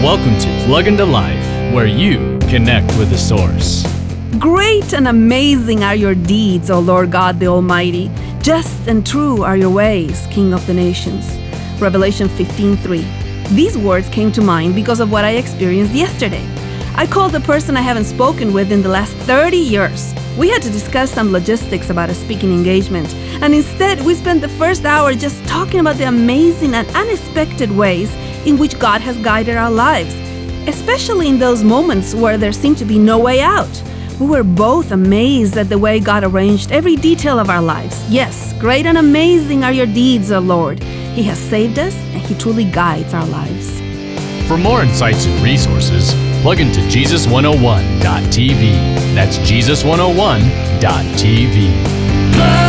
Welcome to Plug into Life, where you connect with the source. Great and amazing are your deeds, O Lord God the Almighty. Just and true are your ways, King of the nations. Revelation 15:3. These words came to mind because of what I experienced yesterday. I called a person I haven't spoken with in the last 30 years. We had to discuss some logistics about a speaking engagement, and instead we spent the first hour just talking about the amazing and unexpected ways in which God has guided our lives, especially in those moments where there seemed to be no way out. We were both amazed at the way God arranged every detail of our lives. Yes, great and amazing are your deeds, O Lord. He has saved us and He truly guides our lives. For more insights and resources, plug into Jesus101.tv. That's Jesus101.tv.